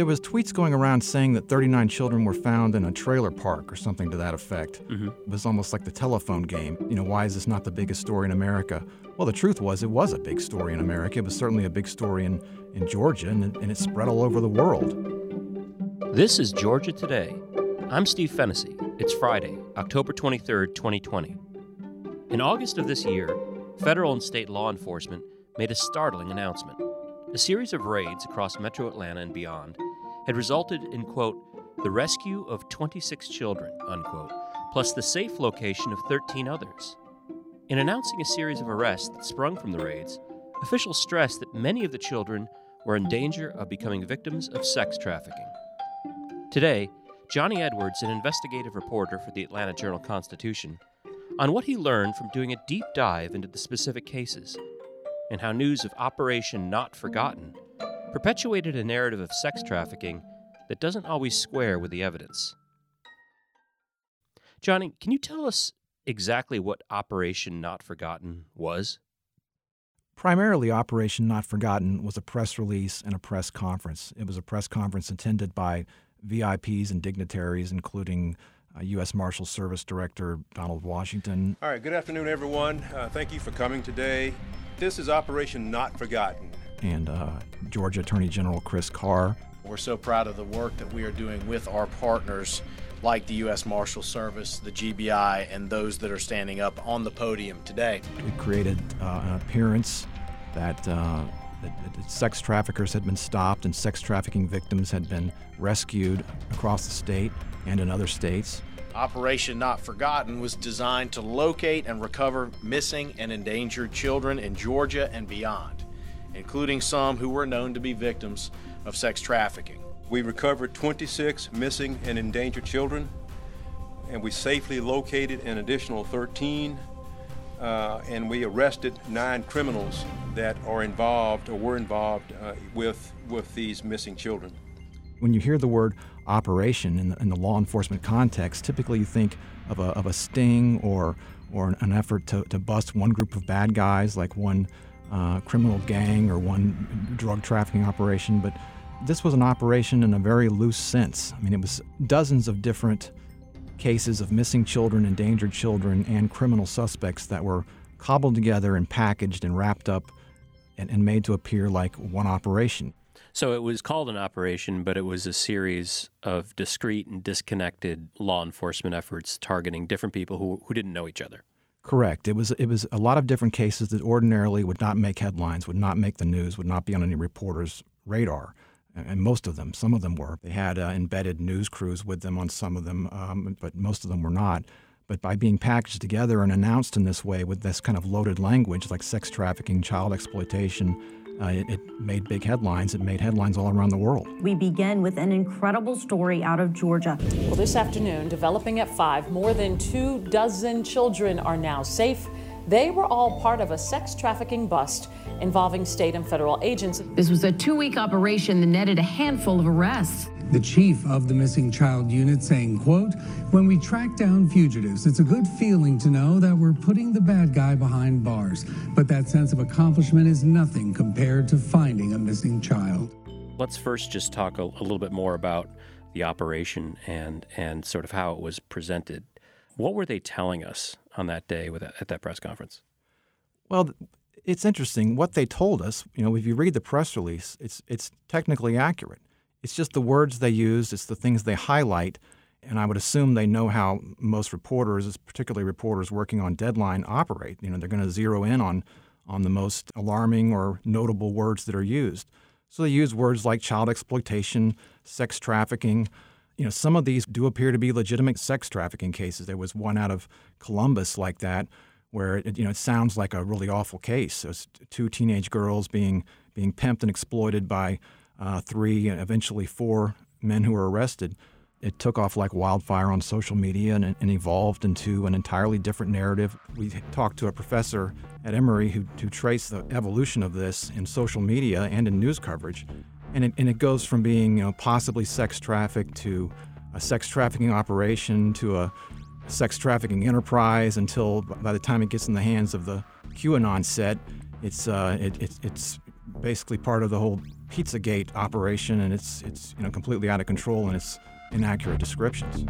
There was tweets going around saying that 39 children were found in a trailer park or something to that effect. Mm-hmm. It was almost like the telephone game. You know, why is this not the biggest story in America? Well, the truth was it was a big story in America. It was certainly a big story in, in Georgia, and it, and it spread all over the world. This is Georgia Today. I'm Steve Fennessy. It's Friday, October 23rd, 2020. In August of this year, federal and state law enforcement made a startling announcement. A series of raids across metro Atlanta and beyond had resulted in, quote, the rescue of 26 children, unquote, plus the safe location of 13 others. In announcing a series of arrests that sprung from the raids, officials stressed that many of the children were in danger of becoming victims of sex trafficking. Today, Johnny Edwards, an investigative reporter for the Atlanta Journal Constitution, on what he learned from doing a deep dive into the specific cases and how news of Operation Not Forgotten perpetuated a narrative of sex trafficking that doesn't always square with the evidence. Johnny, can you tell us exactly what Operation Not Forgotten was? Primarily, Operation Not Forgotten was a press release and a press conference. It was a press conference attended by VIPs and dignitaries, including uh, U.S. Marshal Service Director Donald Washington. All right, good afternoon, everyone. Uh, thank you for coming today. This is Operation Not Forgotten. And uh, Georgia Attorney General Chris Carr. We're so proud of the work that we are doing with our partners like the U.S. Marshal Service, the GBI, and those that are standing up on the podium today. It created uh, an appearance that, uh, that, that sex traffickers had been stopped and sex trafficking victims had been rescued across the state and in other states. Operation Not Forgotten was designed to locate and recover missing and endangered children in Georgia and beyond, including some who were known to be victims of sex trafficking. We recovered 26 missing and endangered children, and we safely located an additional 13, uh, and we arrested nine criminals that are involved or were involved uh, with, with these missing children. When you hear the word operation in the, in the law enforcement context, typically you think of a, of a sting or, or an effort to, to bust one group of bad guys, like one uh, criminal gang or one drug trafficking operation. But this was an operation in a very loose sense. I mean, it was dozens of different cases of missing children, endangered children, and criminal suspects that were cobbled together and packaged and wrapped up and, and made to appear like one operation. So it was called an operation, but it was a series of discrete and disconnected law enforcement efforts targeting different people who, who didn't know each other. Correct. It was it was a lot of different cases that ordinarily would not make headlines, would not make the news, would not be on any reporter's radar. And most of them, some of them were. They had uh, embedded news crews with them on some of them, um, but most of them were not. But by being packaged together and announced in this way with this kind of loaded language like sex trafficking, child exploitation, uh, it, it, made big headlines. It made headlines all around the world. We begin with an incredible story out of Georgia. Well, this afternoon, developing at 5, more than two dozen children are now safe. They were all part of a sex trafficking bust involving state and federal agents. This was a two week operation that netted a handful of arrests. The chief of the missing child unit saying, quote, when we track down fugitives, it's a good feeling to know that we're putting the bad guy behind bars. But that sense of accomplishment is nothing compared to finding a missing child. Let's first just talk a, a little bit more about the operation and, and sort of how it was presented. What were they telling us on that day with, at that press conference? Well, it's interesting. What they told us, you know, if you read the press release, it's, it's technically accurate. It's just the words they use, it's the things they highlight. And I would assume they know how most reporters, particularly reporters working on deadline, operate. You know, they're going to zero in on, on the most alarming or notable words that are used. So they use words like child exploitation, sex trafficking. You know, some of these do appear to be legitimate sex trafficking cases. There was one out of Columbus like that, where it, you know it sounds like a really awful case. It was two teenage girls being being pimped and exploited by uh, three eventually four men who were arrested. It took off like wildfire on social media and, and evolved into an entirely different narrative. We talked to a professor at Emory who, who traced the evolution of this in social media and in news coverage. And it, and it goes from being you know, possibly sex trafficked to a sex trafficking operation to a sex trafficking enterprise until by the time it gets in the hands of the QAnon set, it's, uh, it, it, it's basically part of the whole Pizzagate operation, and it's, it's you know, completely out of control and it's inaccurate descriptions.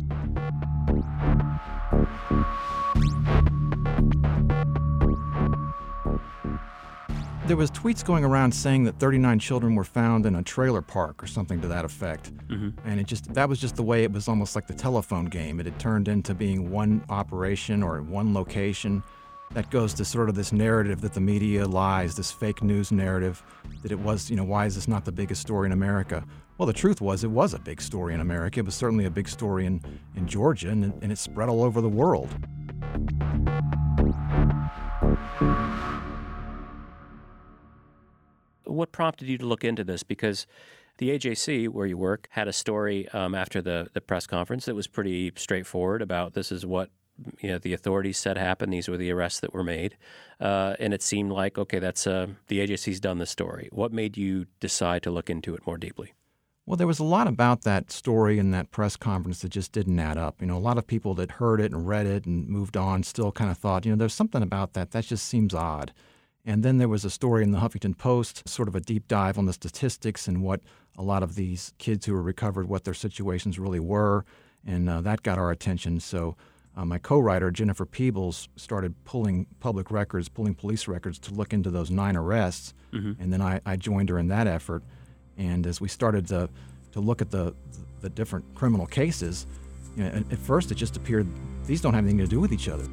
There was tweets going around saying that 39 children were found in a trailer park or something to that effect. Mm-hmm. And it just that was just the way it was almost like the telephone game. It had turned into being one operation or one location. That goes to sort of this narrative that the media lies, this fake news narrative that it was, you know, why is this not the biggest story in America? Well, the truth was, it was a big story in America. It was certainly a big story in, in Georgia, and, and it spread all over the world. What prompted you to look into this? Because the AJC, where you work, had a story um, after the, the press conference that was pretty straightforward about this is what you know the authorities said happened. These were the arrests that were made, uh, and it seemed like okay, that's uh, the agency's done the story. What made you decide to look into it more deeply? Well, there was a lot about that story in that press conference that just didn't add up. You know, a lot of people that heard it and read it and moved on still kind of thought, you know, there's something about that that just seems odd. And then there was a story in the Huffington Post, sort of a deep dive on the statistics and what a lot of these kids who were recovered, what their situations really were. And uh, that got our attention. So uh, my co writer, Jennifer Peebles, started pulling public records, pulling police records to look into those nine arrests. Mm-hmm. And then I, I joined her in that effort. And as we started to, to look at the, the different criminal cases, you know, at, first it just appeared these don't have anything to do with each other.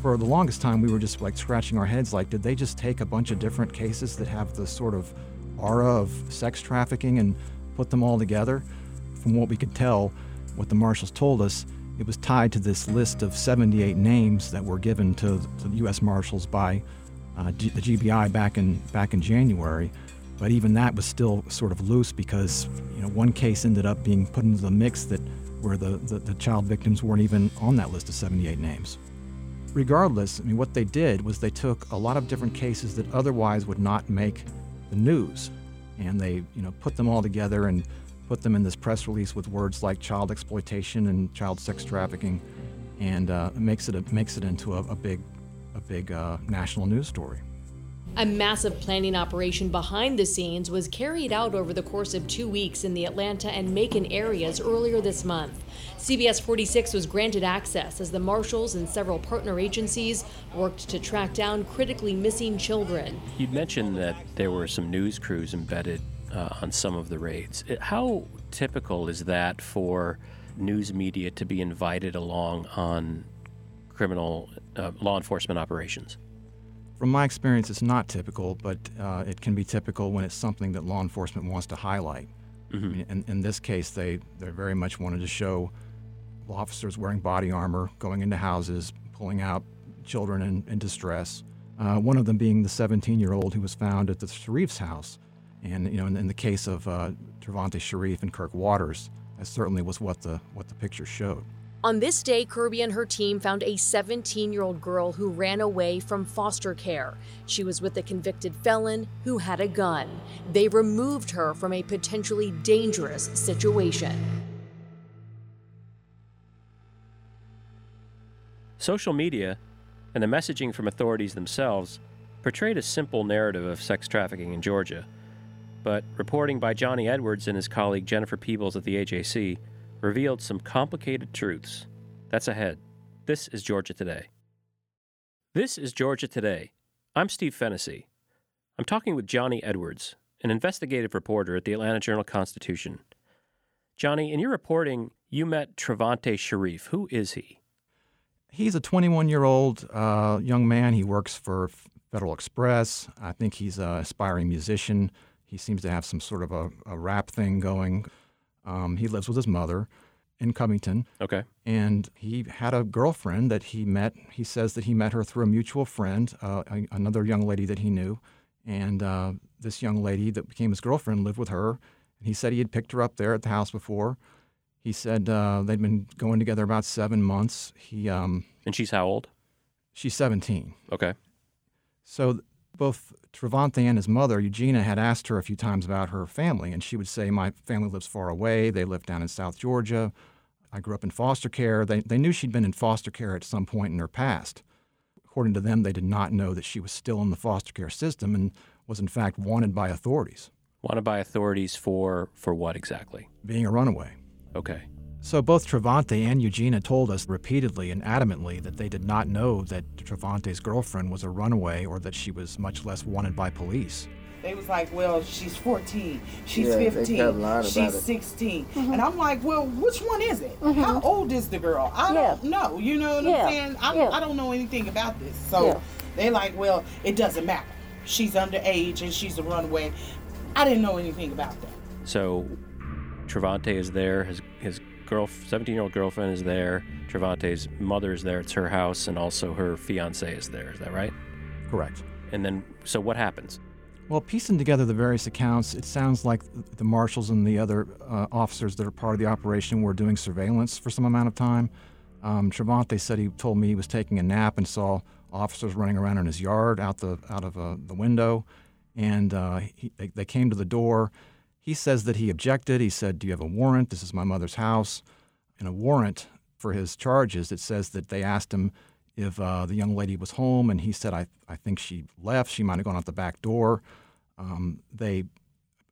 For the longest time, we were just like scratching our heads like, did they just take a bunch of different cases that have the sort of aura of sex trafficking and put them all together? From what we could tell, what the marshals told us, it was tied to this list of 78 names that were given to, the U.S. Marshals by uh, G- the GBI back in back in January. But even that was still sort of loose because you know one case ended up being put into the mix that where the, the, the child victims weren't even on that list of 78 names. Regardless, I mean, what they did was they took a lot of different cases that otherwise would not make the news, and they you know put them all together and put them in this press release with words like child exploitation and child sex trafficking, and uh, makes it a, makes it into a, a big a big uh, national news story. A massive planning operation behind the scenes was carried out over the course of two weeks in the Atlanta and Macon areas earlier this month. CBS 46 was granted access as the marshals and several partner agencies worked to track down critically missing children. You mentioned that there were some news crews embedded uh, on some of the raids. How typical is that for news media to be invited along on criminal uh, law enforcement operations? From my experience, it's not typical, but uh, it can be typical when it's something that law enforcement wants to highlight. Mm-hmm. I mean, in, in, this case, they, they very much wanted to show officers wearing body armor, going into houses, pulling out children in, in distress. Uh, one of them being the 17 year old who was found at the Sharif's house. And you know, in, in the case of uh, Travante Sharif and Kirk Waters, that certainly was what the what the picture showed. On this day, Kirby and her team found a 17 year old girl who ran away from foster care. She was with a convicted felon who had a gun. They removed her from a potentially dangerous situation. Social media and the messaging from authorities themselves portrayed a simple narrative of sex trafficking in Georgia but reporting by Johnny Edwards and his colleague Jennifer Peebles at the AJC revealed some complicated truths. That's ahead. This is Georgia Today. This is Georgia Today. I'm Steve Fennessy. I'm talking with Johnny Edwards, an investigative reporter at the Atlanta Journal Constitution. Johnny, in your reporting, you met Travante Sharif. Who is he? He's a 21 year old uh, young man. He works for Federal Express. I think he's an aspiring musician. He seems to have some sort of a, a rap thing going. Um, he lives with his mother in Covington. Okay. And he had a girlfriend that he met. He says that he met her through a mutual friend, uh, a, another young lady that he knew. And uh, this young lady that became his girlfriend lived with her. And he said he had picked her up there at the house before. He said uh, they'd been going together about seven months. He um, And she's how old? she's 17. Okay. So both Travante and his mother, Eugenia, had asked her a few times about her family, and she would say, "My family lives far away. They live down in South Georgia. I grew up in foster care." They they knew she'd been in foster care at some point in her past. According to them, they did not know that she was still in the foster care system and was in fact wanted by authorities, Wanted by authorities for for what exactly? being a runaway. Okay. So both Travante and Eugenia told us repeatedly and adamantly that they did not know that Travante's girlfriend was a runaway or that she was much less wanted by police. They was like, well, she's 14, she's Yeah, 15, kept lying about she's 16. Mm-hmm. And I'm like, well, which one is it? How old is the girl? I don't know. You know what Yeah. I'm saying? I, Yeah. I don't know anything about this. So Yeah. they like, well, it doesn't matter. She's underage and she's a runaway. I didn't know anything about that. So Travante is there. His his girl, 17 year old girlfriend is there. Travante's mother is there. It's her house, and also her fiance is there. Is that right? Correct. And then, so what happens? Well, piecing together the various accounts, it sounds like the marshals and the other uh, officers that are part of the operation were doing surveillance for some amount of time. Um, Travante said he told me he was taking a nap and saw officers running around in his yard out the out of uh, the window, and uh, he, they, they came to the door. He says that he objected. He said, "Do you have a warrant? This is my mother's house." And a warrant for his charges. It says that they asked him if uh, the young lady was home, and he said, I, I think she left. She might have gone out the back door. Um, they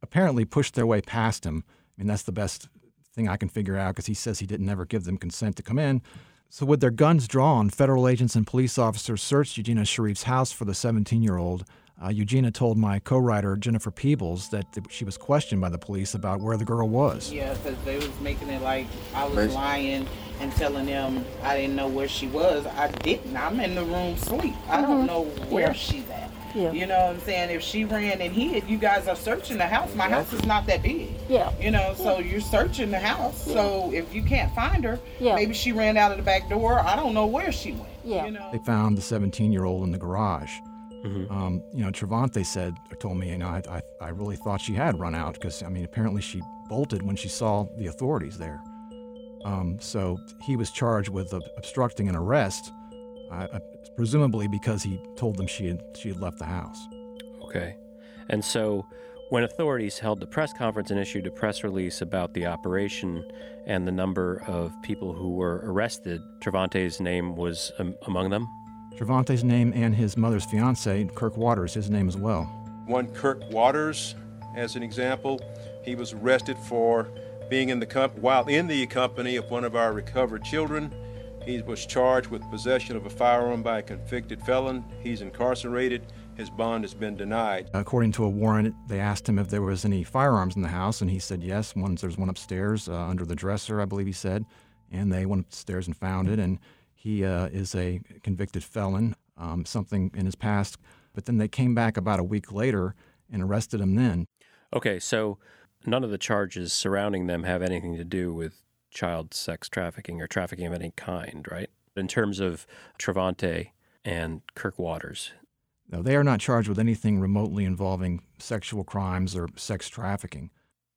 apparently pushed their way past him. I mean, that's the best thing I can figure out because he says he didn't ever give them consent to come in. So, with their guns drawn, federal agents and police officers searched Eugenia Sharif's house for the 17 year old. Uh, Eugenia told my co writer, Jennifer Peebles, that th- she was questioned by the police about where the girl was. Yeah, because they was making it like I was Basi- lying and telling them I didn't know where she was. I didn't. I'm in the room sleep. I don't Mhm. know where Yeah. she's at. Yeah. You know what I'm saying? If she ran and hid, you guys are searching the house. My house is not that big. Yeah. You know, so you're searching the house. So if you can't find her, Yeah. maybe she ran out of the back door. I don't know where she went. Yeah. You know? They found the 17 year old in the garage. Um, you know, Travante said, told me, you know, I, I, I really thought she had run out because, I mean, apparently she bolted when she saw the authorities there. Um, so he was charged with ob- obstructing an arrest, uh, uh, presumably because he told them she had, she had left the house. Okay. And so, when authorities held the press conference and issued a press release about the operation and the number of people who were arrested, Travante's name was um, among them. Travante's name and his mother's fiance, Kirk Waters, his name as well. One Kirk Waters, as an example, he was arrested for being in the comp- while in the company of one of our recovered children. He was charged with possession of a firearm by a convicted felon. He's incarcerated. His bond has been denied. According to a warrant, they asked him if there was any firearms in the house, and he said yes. One, there's one upstairs uh, under the dresser, I believe he said. And they went upstairs and found it. And he uh, is a convicted felon, um, something in his past. But then they came back about a week later and arrested him then. Okay, so none of the charges surrounding them have anything to do with child sex trafficking or trafficking of any kind, right? In terms of Travante and Kirk Waters. No, they are not charged with anything remotely involving sexual crimes or sex trafficking.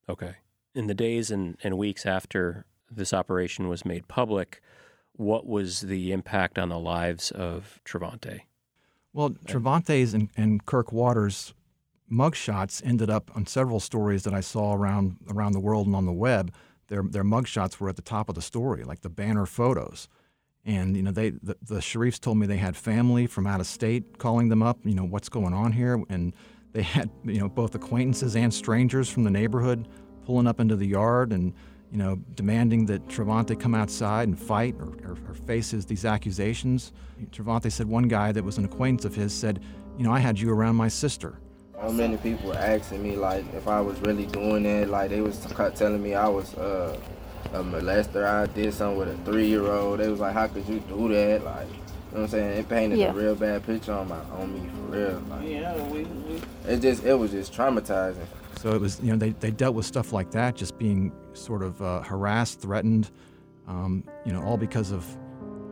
Okay. In the days and, and weeks after this operation was made public, what was the impact on the lives of Travante? Well, Travante's and, and Kirk Waters' mugshots ended up on several stories that I saw around around the world and on the web. Their their mugshots were at the top of the story, like the banner photos. And you know, they the, the Sharifs told me they had family from out of state calling them up. You know, what's going on here? And they had you know both acquaintances and strangers from the neighborhood pulling up into the yard and you know demanding that Travante come outside and fight or, or, or face these accusations. Travante said one guy that was an acquaintance of his said, you know, I had you around my sister. So many people were asking me like if I was really doing that. Like they was telling me I was uh, a molester. I did something with a three-year-old. They was like, "How could you do that?" Like, you know what I'm saying? It painted Yeah. a real bad picture on my on me for real. Like, Yeah, we, we it just it was just traumatizing. So it was, you know, they, they dealt with stuff like that, just being sort of uh, harassed, threatened, um, you know, all because of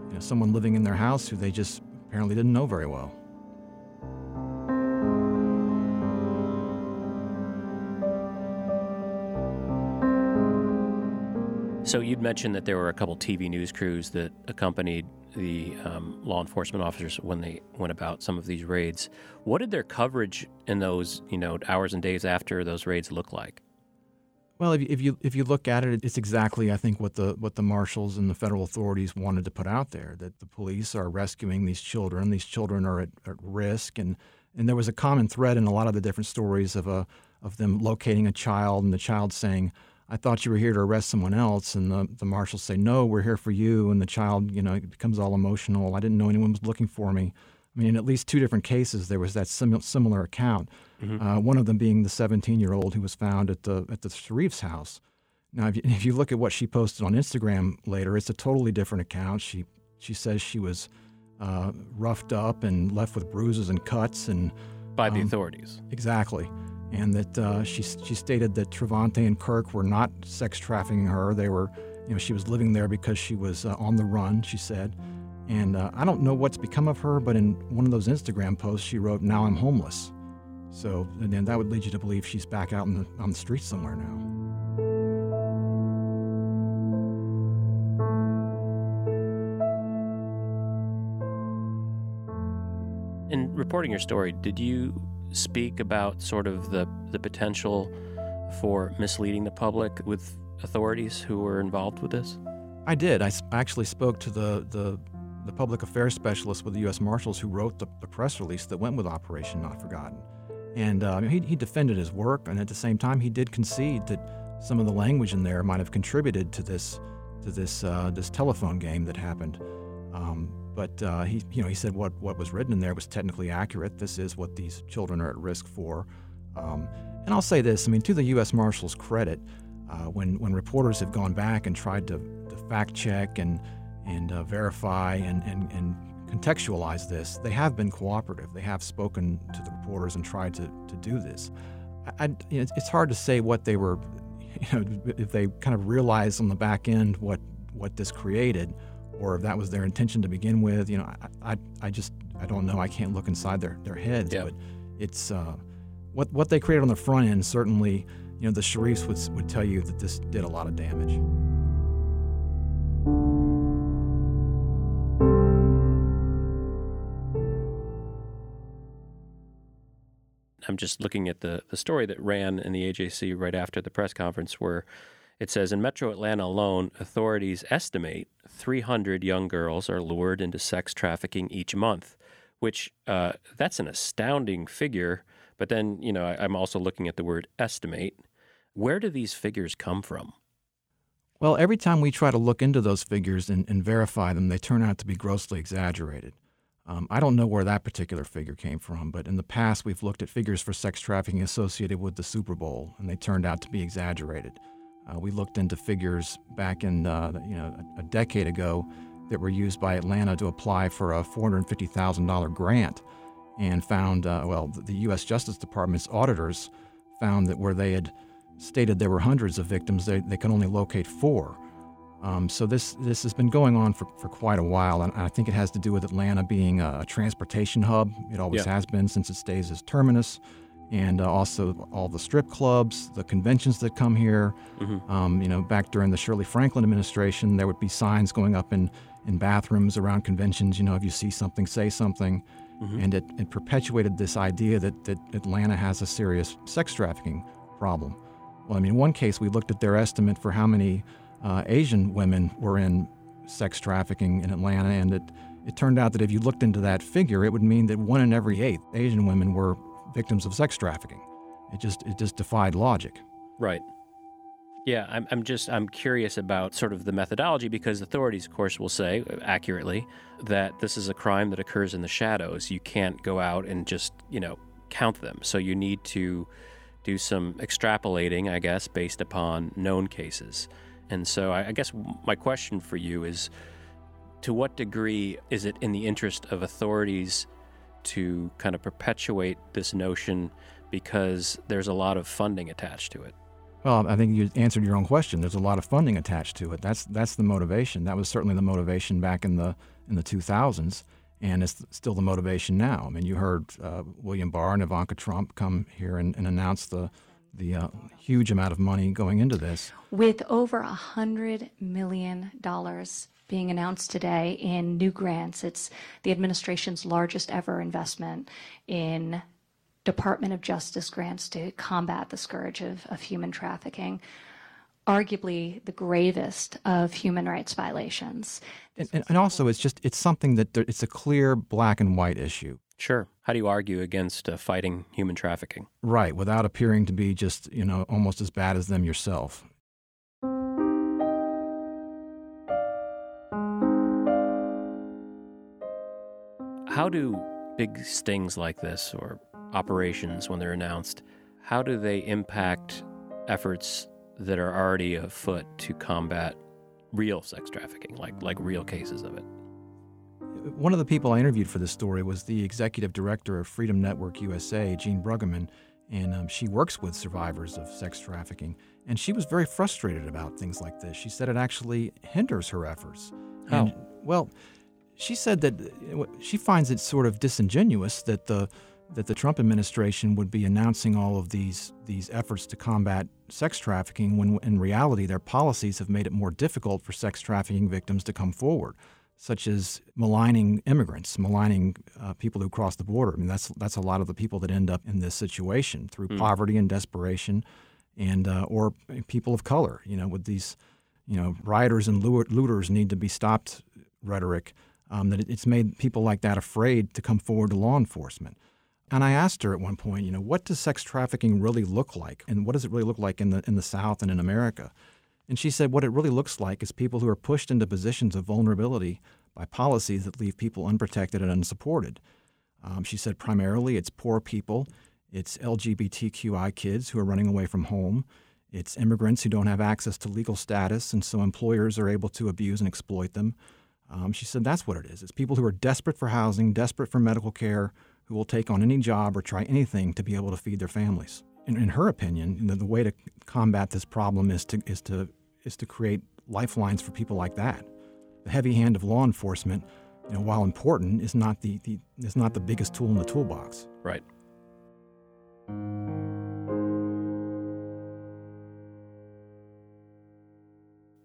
you know, someone living in their house who they just apparently didn't know very well. So you'd mentioned that there were a couple TV news crews that accompanied the um, law enforcement officers when they went about some of these raids. What did their coverage in those, you know, hours and days after those raids look like? Well, if you, if you look at it, it's exactly I think what the what the marshals and the federal authorities wanted to put out there that the police are rescuing these children. These children are at, at risk, and and there was a common thread in a lot of the different stories of a of them locating a child and the child saying, I thought you were here to arrest someone else. And the, the marshals say, No, we're here for you. And the child, you know, becomes all emotional. I didn't know anyone was looking for me. I mean, in at least two different cases, there was that sim- similar account. Mm-hmm. Uh, one of them being the 17 year old who was found at the, at the Sharif's house. Now, if you, if you look at what she posted on Instagram later, it's a totally different account. She, she says she was uh, roughed up and left with bruises and cuts. and By the um, authorities. Exactly and that uh, she, she stated that Travante and Kirk were not sex trafficking her. They were, you know, she was living there because she was uh, on the run, she said. And uh, I don't know what's become of her, but in one of those Instagram posts, she wrote, Now I'm homeless. So, and then that would lead you to believe she's back out the, on the streets somewhere now. Reporting your story, did you speak about sort of the, the potential for misleading the public with authorities who were involved with this? I did. I actually spoke to the, the, the public affairs specialist with the U.S. Marshals who wrote the, the press release that went with Operation Not Forgotten. And uh, he, he defended his work, and at the same time, he did concede that some of the language in there might have contributed to this to this uh, this telephone game that happened. Um, but uh, he, you know, he said what, what was written in there was technically accurate. This is what these children are at risk for. Um, and I'll say this: I mean, to the U.S. Marshals' credit, uh, when when reporters have gone back and tried to, to fact check and and uh, verify and, and and contextualize this, they have been cooperative. They have spoken to the reporters and tried to to do this. I, know, it's hard to say what they were, you know, if they kind of realized on the back end what what this created or if that was their intention to begin with. You know, I, I, I just I don't know. I can't look inside their, their heads, yeah. but it's uh, what what they created on the front end. Certainly, you know, the Sharifs would would tell you that this did a lot of damage. I'm just looking at the, the story that ran in the AJC right after the press conference where it says in metro Atlanta alone, authorities estimate 300 young girls are lured into sex trafficking each month, which uh, that's an astounding figure. But then, you know, I, I'm also looking at the word estimate. Where do these figures come from? Well, every time we try to look into those figures and, and verify them, they turn out to be grossly exaggerated. Um, I don't know where that particular figure came from, but in the past we've looked at figures for sex trafficking associated with the Super Bowl, and they turned out to be exaggerated. Uh, we looked into figures back in uh, you know a, decade ago that were used by Atlanta to apply for a $450,000 grant, and found uh, well the U.S. Justice Department's auditors found that where they had stated there were hundreds of victims, they, they could only locate four. Um, so this this has been going on for, for quite a while, and I think it has to do with Atlanta being a, transportation hub. It always yeah. has been since it stays as terminus and uh, also all the strip clubs, the conventions that come here. Mm-hmm. Um, you know, back during the Shirley Franklin administration, there would be signs going up in, in bathrooms around conventions. You know, if you see something, say something. Mm-hmm. And it, it perpetuated this idea that, that Atlanta has a serious sex trafficking problem. Well, I mean, one case we looked at their estimate for how many uh, Asian women were in sex trafficking in Atlanta, and it, it turned out that if you looked into that figure, it would mean that one in every eight Asian women were victims of sex trafficking. It just it just defied logic. Right. Yeah, I'm, I'm just I'm curious about sort of the methodology because authorities, of course, will say uh, accurately that this is a crime that occurs in the shadows. You can't go out and just you know count them. So you need to do some extrapolating, I guess, based upon known cases. And so I, I guess my question for you is, to what degree is it in the interest of authorities to kind of perpetuate this notion because there's a lot of funding attached to it? Well, I think you answered your own question. There's a lot of funding attached to it. That's that's the motivation. That was certainly the motivation back in the in the 2000s, and it's still the motivation now. I mean, you heard uh, William Barr and Ivanka Trump come here and, and announce the the uh, huge amount of money going into this. With over a hundred million dollars being announced today in new grants, it's the administration's largest ever investment in Department of Justice grants to combat the scourge of, of human trafficking. Arguably the gravest of human rights violations. And, and, and also, it's just it's something that there, it's a clear black and white issue. Sure. How do you argue against uh, fighting human trafficking? Right, without appearing to be just, you know, almost as bad as them yourself. How do big stings like this or operations when they're announced, how do they impact efforts that are already afoot to combat real sex trafficking, like like real cases of it? One of the people I interviewed for this story was the executive director of Freedom Network USA, Jean Bruggeman, and um, she works with survivors of sex trafficking. And she was very frustrated about things like this. She said it actually hinders her efforts. How? And, well, she said that uh, she finds it sort of disingenuous that the that the Trump administration would be announcing all of these these efforts to combat sex trafficking when in reality their policies have made it more difficult for sex trafficking victims to come forward such as maligning immigrants, maligning uh, people who cross the border. I mean, that's that's a lot of the people that end up in this situation through mm. poverty and desperation, and uh, or people of color. You know, with these, you know, rioters and looters need to be stopped rhetoric. Um, that it's made people like that afraid to come forward to law enforcement. And I asked her at one point, you know, what does sex trafficking really look like, and what does it really look like in the in the South and in America? And she said what it really looks like is people who are pushed into positions of vulnerability by policies that leave people unprotected and unsupported. Um, she said primarily it's poor people, it's LGBTQI kids who are running away from home, it's immigrants who don't have access to legal status, and so employers are able to abuse and exploit them. Um, she said that's what it is. It's people who are desperate for housing, desperate for medical care, who will take on any job or try anything to be able to feed their families. In, in her opinion, the, the way to combat this problem is to, is to is to create lifelines for people like that. The heavy hand of law enforcement, you know, while important, is not the, the is not the biggest tool in the toolbox. Right.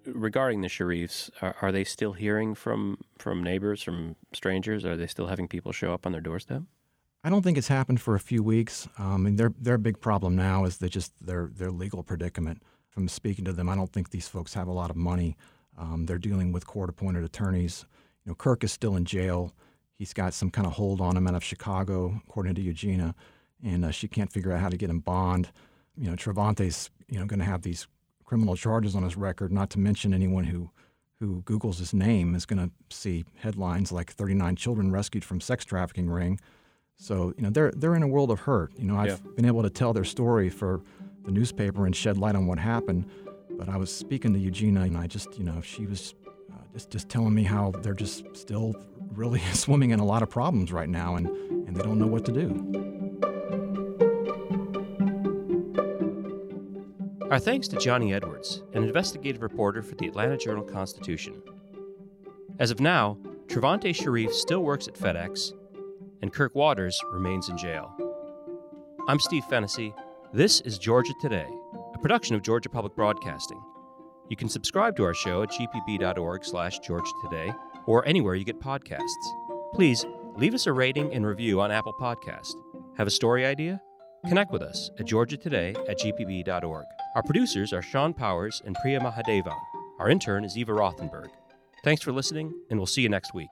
Regarding the Sharifs, are, are they still hearing from from neighbors, from strangers? Are they still having people show up on their doorstep? I don't think it's happened for a few weeks. Um, and their their big problem now is they just their their legal predicament from speaking to them, I don't think these folks have a lot of money. Um, they're dealing with court-appointed attorneys. You know, Kirk is still in jail. He's got some kind of hold on him out of Chicago, according to Eugenia, and uh, she can't figure out how to get him bond. You know, Travante's you know going to have these criminal charges on his record. Not to mention anyone who who Google's his name is going to see headlines like 39 children rescued from sex trafficking ring. So you know they're they're in a world of hurt. You know I've yeah. been able to tell their story for the newspaper and shed light on what happened. But I was speaking to Eugenia, and I just, you know, she was uh, just just telling me how they're just still really swimming in a lot of problems right now, and and they don't know what to do. Our thanks to Johnny Edwards, an investigative reporter for the Atlanta Journal Constitution. As of now, Travante Sharif still works at FedEx, and Kirk Waters remains in jail. I'm Steve Fennessy this is Georgia Today, a production of Georgia Public Broadcasting. You can subscribe to our show at gpb.org slash Georgia Today or anywhere you get podcasts. Please leave us a rating and review on Apple Podcast. Have a story idea? Connect with us at georgiatoday at gpb.org. Our producers are Sean Powers and Priya Mahadevan. Our intern is Eva Rothenberg. Thanks for listening, and we'll see you next week.